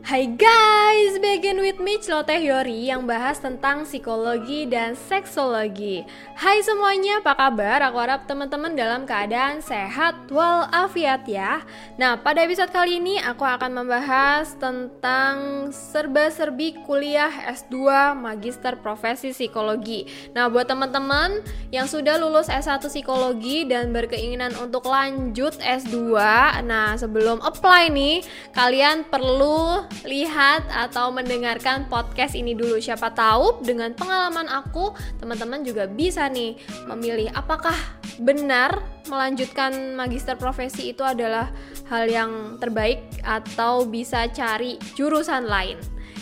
Hai guys, begin with me Celoteh Yori yang bahas tentang psikologi dan seksologi. Hai semuanya, apa kabar? Aku harap teman-teman dalam keadaan sehat walafiat ya. Nah, pada episode kali ini aku akan membahas tentang serba-serbi kuliah S2 Magister Profesi Psikologi. Nah, buat teman-teman yang sudah lulus S1 Psikologi dan berkeinginan untuk lanjut S2 Nah, sebelum apply nih, kalian perlu lihat atau mendengarkan podcast ini dulu. Siapa tahu dengan pengalaman aku, teman-teman juga bisa nih memilih apakah benar melanjutkan magister profesi itu adalah hal yang terbaik atau bisa cari jurusan lain.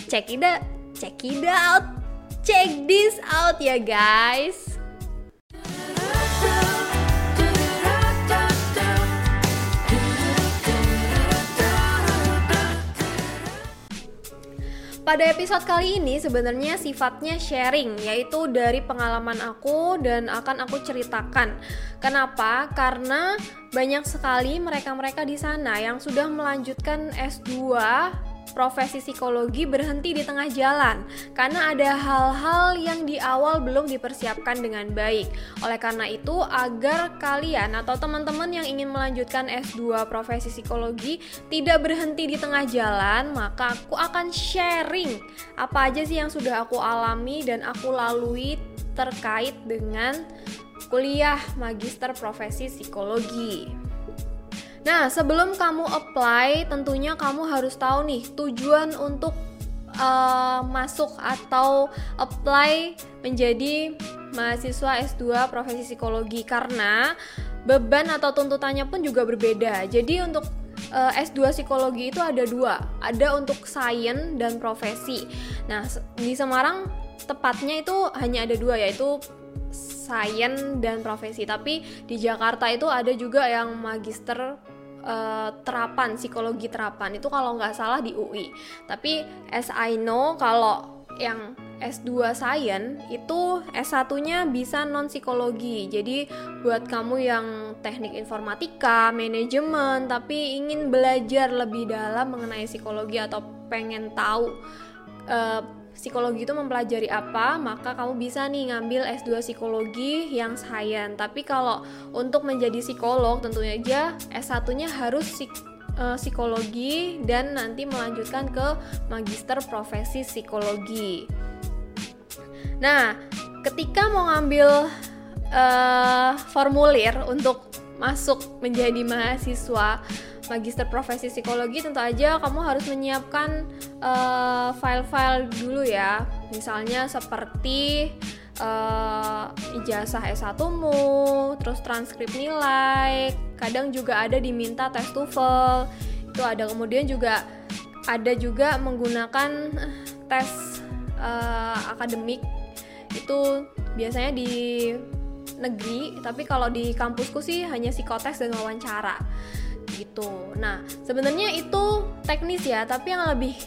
Check it out, check it out, check this out ya guys. Pada episode kali ini sebenarnya sifatnya sharing yaitu dari pengalaman aku dan akan aku ceritakan. Kenapa? Karena banyak sekali mereka-mereka di sana yang sudah melanjutkan S2 profesi psikologi berhenti di tengah jalan karena ada hal-hal yang di awal belum dipersiapkan dengan baik. Oleh karena itu, agar kalian atau teman-teman yang ingin melanjutkan S2 profesi psikologi tidak berhenti di tengah jalan, maka aku akan sharing apa aja sih yang sudah aku alami dan aku lalui terkait dengan kuliah magister profesi psikologi. Nah, sebelum kamu apply, tentunya kamu harus tahu nih tujuan untuk uh, masuk atau apply menjadi mahasiswa S2 profesi psikologi karena beban atau tuntutannya pun juga berbeda. Jadi untuk uh, S2 psikologi itu ada dua, ada untuk sains dan profesi. Nah, di Semarang tepatnya itu hanya ada dua yaitu sains dan profesi tapi di Jakarta itu ada juga yang magister uh, terapan psikologi terapan itu kalau nggak salah di UI tapi as I know kalau yang S2 Science itu S1-nya bisa non psikologi. Jadi buat kamu yang teknik informatika, manajemen tapi ingin belajar lebih dalam mengenai psikologi atau pengen tahu uh, psikologi itu mempelajari apa, maka kamu bisa nih ngambil S2 psikologi yang sains. Tapi kalau untuk menjadi psikolog tentunya aja S1-nya harus psik uh, psikologi dan nanti melanjutkan ke magister profesi psikologi. Nah, ketika mau ngambil uh, formulir untuk masuk menjadi mahasiswa magister profesi psikologi tentu aja kamu harus menyiapkan uh, file-file dulu ya. Misalnya seperti uh, ijazah S1mu terus transkrip nilai kadang juga ada diminta tes TOEFL. Itu ada. Kemudian juga ada juga menggunakan tes uh, akademik. Itu biasanya di negeri tapi kalau di kampusku sih hanya psikotes dan wawancara gitu. Nah, sebenarnya itu teknis ya, tapi yang lebih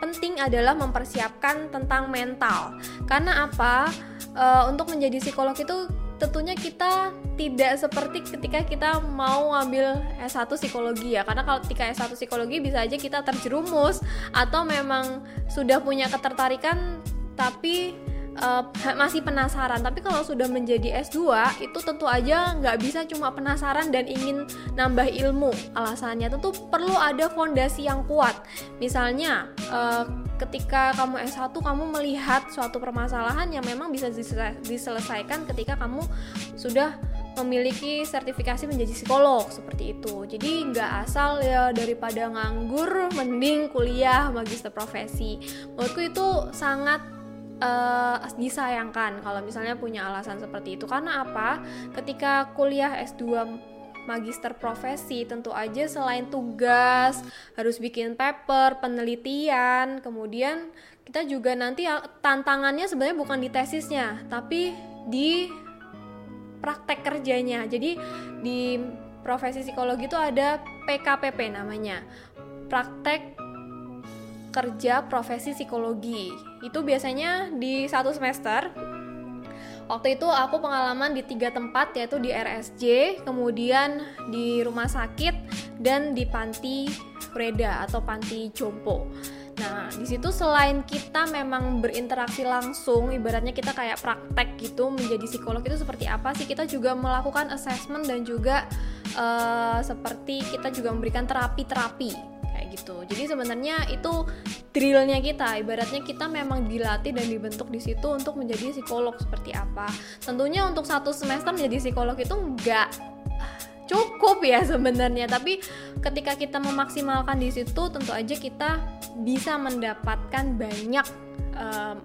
penting adalah mempersiapkan tentang mental. Karena apa? E, untuk menjadi psikolog itu tentunya kita tidak seperti ketika kita mau ngambil S1 psikologi ya karena kalau ketika S1 psikologi bisa aja kita terjerumus atau memang sudah punya ketertarikan tapi uh, masih penasaran. Tapi kalau sudah menjadi S2 itu tentu aja nggak bisa cuma penasaran dan ingin nambah ilmu. Alasannya tentu perlu ada fondasi yang kuat. Misalnya uh, ketika kamu S1 kamu melihat suatu permasalahan yang memang bisa diselesaikan ketika kamu sudah memiliki sertifikasi menjadi psikolog seperti itu. Jadi nggak asal ya daripada nganggur mending kuliah magister profesi. Menurutku itu sangat uh, disayangkan kalau misalnya punya alasan seperti itu. Karena apa? Ketika kuliah S2 magister profesi tentu aja selain tugas harus bikin paper penelitian kemudian kita juga nanti tantangannya sebenarnya bukan di tesisnya tapi di praktek kerjanya. Jadi di profesi psikologi itu ada PKPP namanya. Praktek kerja profesi psikologi. Itu biasanya di satu semester. Waktu itu aku pengalaman di tiga tempat yaitu di RSJ, kemudian di rumah sakit dan di panti Reda atau panti jompo. Nah, di situ selain kita memang berinteraksi langsung, ibaratnya kita kayak praktek gitu menjadi psikolog itu seperti apa sih? Kita juga melakukan assessment dan juga uh, seperti kita juga memberikan terapi-terapi gitu. Jadi sebenarnya itu drillnya kita, ibaratnya kita memang dilatih dan dibentuk di situ untuk menjadi psikolog seperti apa. Tentunya untuk satu semester menjadi psikolog itu enggak cukup ya sebenarnya tapi ketika kita memaksimalkan di situ tentu aja kita bisa mendapatkan banyak um,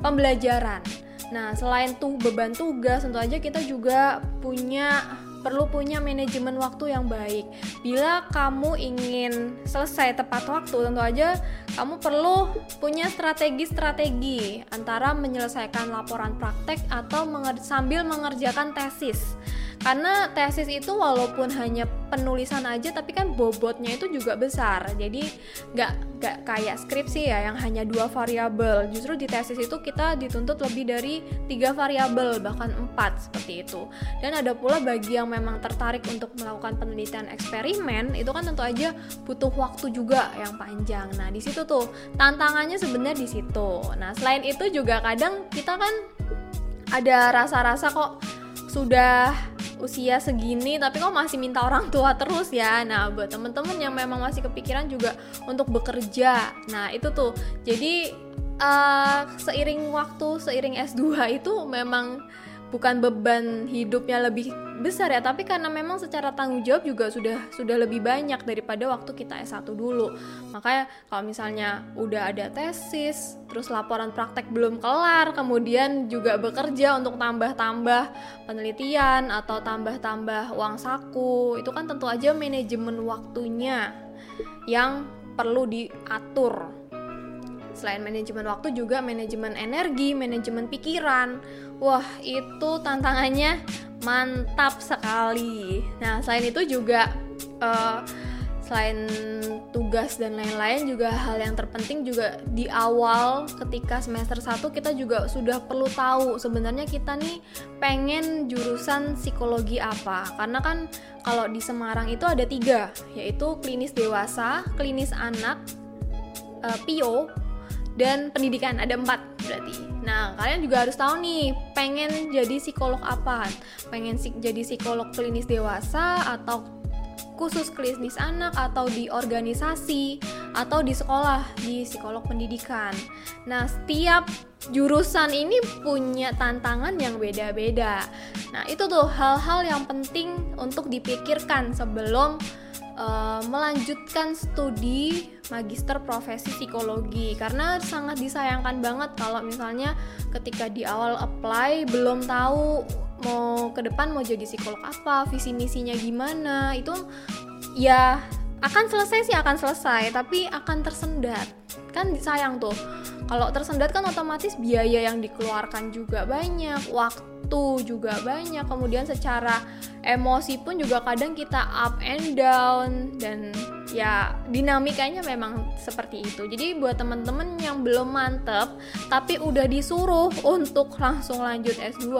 pembelajaran nah selain tuh beban tugas tentu aja kita juga punya perlu punya manajemen waktu yang baik. Bila kamu ingin selesai tepat waktu, tentu aja kamu perlu punya strategi-strategi antara menyelesaikan laporan praktek atau menger sambil mengerjakan tesis karena tesis itu walaupun hanya penulisan aja tapi kan bobotnya itu juga besar. Jadi nggak nggak kayak skripsi ya yang hanya dua variabel. Justru di tesis itu kita dituntut lebih dari tiga variabel bahkan empat seperti itu. Dan ada pula bagi yang memang tertarik untuk melakukan penelitian eksperimen itu kan tentu aja butuh waktu juga yang panjang. Nah di situ tuh tantangannya sebenarnya di situ. Nah selain itu juga kadang kita kan ada rasa-rasa kok sudah usia segini tapi kok masih minta orang tua terus ya? Nah buat temen-temen yang memang masih kepikiran juga untuk bekerja. Nah itu tuh. Jadi uh, seiring waktu seiring S2 itu memang bukan beban hidupnya lebih besar ya tapi karena memang secara tanggung jawab juga sudah sudah lebih banyak daripada waktu kita S1 dulu makanya kalau misalnya udah ada tesis terus laporan praktek belum kelar kemudian juga bekerja untuk tambah-tambah penelitian atau tambah-tambah uang saku itu kan tentu aja manajemen waktunya yang perlu diatur Selain manajemen waktu juga manajemen energi, manajemen pikiran. Wah, itu tantangannya mantap sekali. Nah, selain itu juga uh, selain tugas dan lain-lain juga hal yang terpenting juga di awal ketika semester 1 kita juga sudah perlu tahu sebenarnya kita nih pengen jurusan psikologi apa karena kan kalau di Semarang itu ada tiga yaitu klinis dewasa, klinis anak, uh, PIO dan pendidikan ada empat berarti. Nah kalian juga harus tahu nih pengen jadi psikolog apa? Pengen jadi psikolog klinis dewasa atau khusus klinis anak atau di organisasi atau di sekolah di psikolog pendidikan. Nah setiap jurusan ini punya tantangan yang beda-beda. Nah itu tuh hal-hal yang penting untuk dipikirkan sebelum uh, melanjutkan studi magister profesi psikologi. Karena sangat disayangkan banget kalau misalnya ketika di awal apply belum tahu mau ke depan mau jadi psikolog apa visi misinya gimana. Itu ya akan selesai sih akan selesai. Tapi akan tersendat. Kan sayang tuh. Kalau tersendat kan otomatis biaya yang dikeluarkan juga banyak waktu juga banyak. Kemudian secara emosi pun juga kadang kita up and down. Dan ya dinamikanya memang seperti itu. Jadi buat temen-temen yang belum mantep tapi udah disuruh untuk langsung lanjut S2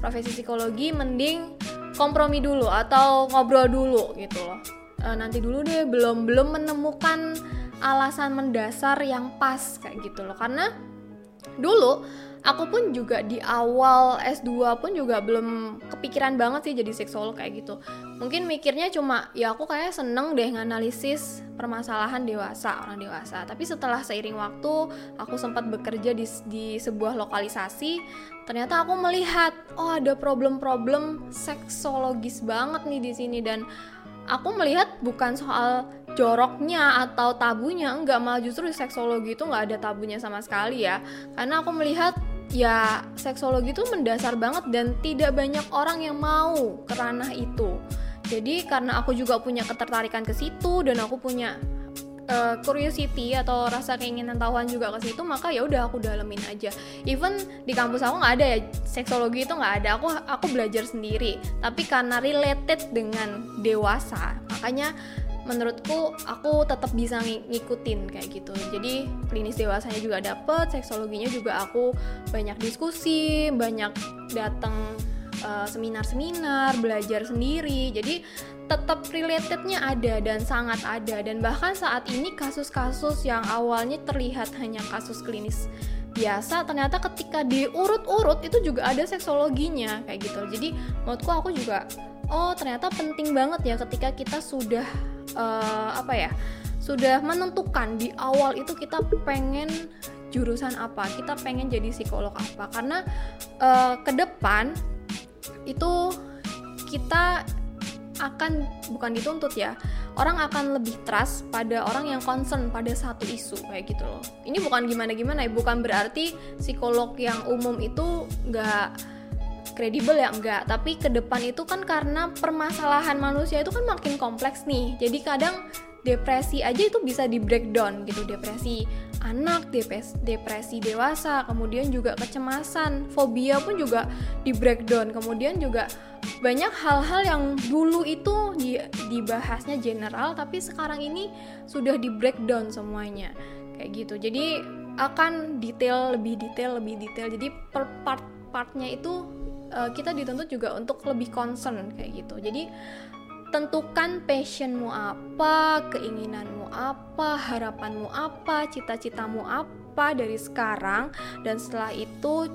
profesi psikologi mending kompromi dulu atau ngobrol dulu gitu loh. E, nanti dulu deh belum belum menemukan alasan mendasar yang pas kayak gitu loh. Karena dulu aku pun juga di awal S2 pun juga belum kepikiran banget sih jadi seksolog kayak gitu. Mungkin mikirnya cuma ya aku kayak seneng deh nganalisis permasalahan dewasa orang dewasa. Tapi setelah seiring waktu aku sempat bekerja di, di sebuah lokalisasi ternyata aku melihat oh ada problem-problem seksologis banget nih di sini. Dan aku melihat bukan soal joroknya atau tabunya enggak malah justru seksologi itu nggak ada tabunya sama sekali ya. Karena aku melihat ya seksologi itu mendasar banget dan tidak banyak orang yang mau ke ranah itu. Jadi karena aku juga punya ketertarikan ke situ dan aku punya uh, curiosity atau rasa keinginan tahuan juga ke situ maka ya udah aku dalemin aja. Even di kampus aku nggak ada ya seksologi itu nggak ada. Aku aku belajar sendiri. Tapi karena related dengan dewasa makanya menurutku aku tetap bisa ng ngikutin kayak gitu. Jadi klinis dewasanya juga dapet seksologinya juga aku banyak diskusi banyak datang uh, seminar-seminar belajar sendiri. Jadi tetap relatednya ada dan sangat ada. Dan bahkan saat ini kasus-kasus yang awalnya terlihat hanya kasus klinis biasa ternyata ketika diurut-urut itu juga ada seksologinya kayak gitu. Jadi menurutku aku juga oh ternyata penting banget ya ketika kita sudah uh, apa ya sudah menentukan di awal itu kita pengen jurusan apa kita pengen jadi psikolog apa. Karena uh, ke depan itu kita akan bukan dituntut ya orang akan lebih trust pada orang yang concern pada satu isu kayak gitu loh. Ini bukan gimana gimana ya bukan berarti psikolog yang umum itu nggak kredibel ya? Enggak. Tapi ke depan itu kan karena permasalahan manusia itu kan makin kompleks nih. Jadi kadang depresi aja itu bisa di breakdown gitu. Depresi anak depresi, depresi dewasa kemudian juga kecemasan fobia pun juga di breakdown. Kemudian juga banyak hal-hal yang dulu itu di, dibahasnya general tapi sekarang ini sudah di breakdown semuanya. Kayak gitu. Jadi akan detail lebih detail lebih detail. Jadi per part partnya itu uh, kita dituntut juga untuk lebih concern kayak gitu jadi tentukan passionmu apa, keinginanmu apa, harapanmu apa, cita-citamu apa dari sekarang dan setelah itu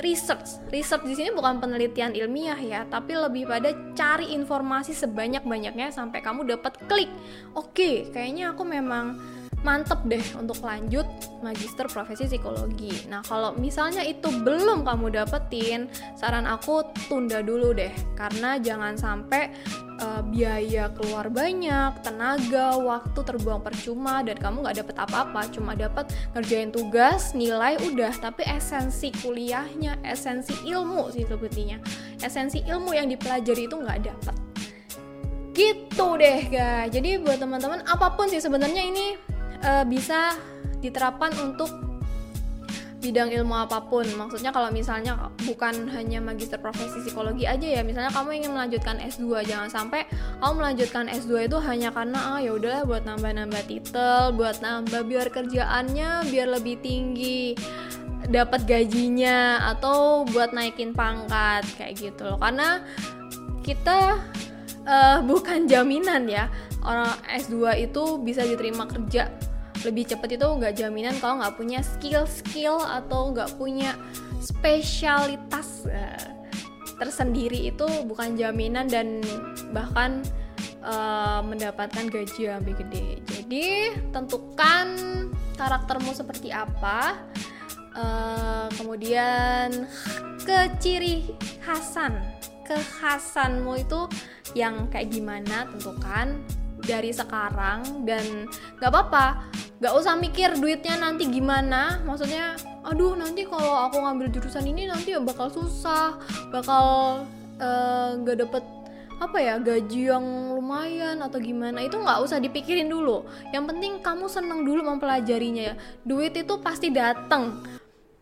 research. Research di sini bukan penelitian ilmiah ya, tapi lebih pada cari informasi sebanyak-banyaknya sampai kamu dapat klik. Oke, kayaknya aku memang mantep deh untuk lanjut magister profesi psikologi. Nah, kalau misalnya itu belum kamu dapetin, saran aku tunda dulu deh, karena jangan sampai uh, biaya keluar banyak, tenaga, waktu terbuang percuma dan kamu nggak dapet apa-apa, cuma dapet ngerjain tugas, nilai udah, tapi esensi kuliahnya, esensi ilmu sih sebetulnya, esensi ilmu yang dipelajari itu nggak dapet. Gitu deh guys. Jadi buat teman-teman apa pun sih sebenarnya ini uh, bisa diterapkan untuk bidang ilmu apa pun. Maksudnya kalau misalnya bukan hanya magister profesi psikologi aja ya, misalnya kamu ingin melanjutkan S2, jangan sampai kamu melanjutkan S2 itu hanya karena ah ya udahlah buat nambah-nambah titel, buat nambah biar kerjaannya biar lebih tinggi dapat gajinya atau buat naikin pangkat kayak gitu loh. Karena kita uh, bukan jaminan ya orang S2 itu bisa diterima kerja lebih cepat itu nggak jaminan kalau nggak punya skill-skill atau nggak punya spesialitas uh, tersendiri itu bukan jaminan dan bahkan uh, mendapatkan gaji yang lebih gede. Jadi tentukan karaktermu seperti apa, uh, kemudian keciri khasan kekhasanmu itu yang kayak gimana tentukan dari sekarang dan nggak apa-apa nggak usah mikir duitnya nanti gimana maksudnya aduh nanti kalau aku ngambil jurusan ini nanti ya bakal susah bakal eh, nggak uh, dapet apa ya gaji yang lumayan atau gimana itu nggak usah dipikirin dulu yang penting kamu seneng dulu mempelajarinya ya duit itu pasti datang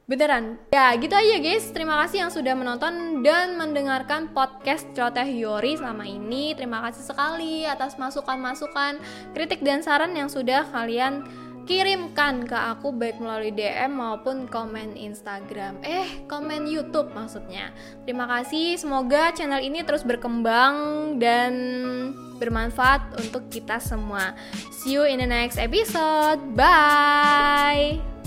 Beneran. Ya, gitu aja guys. Terima kasih yang sudah menonton dan mendengarkan podcast Celoteh Yori selama ini. Terima kasih sekali atas masukan-masukan, kritik dan saran yang sudah kalian kirimkan ke aku baik melalui DM maupun komen Instagram. Eh, komen YouTube maksudnya. Terima kasih. Semoga channel ini terus berkembang dan bermanfaat untuk kita semua. See you in the next episode. Bye.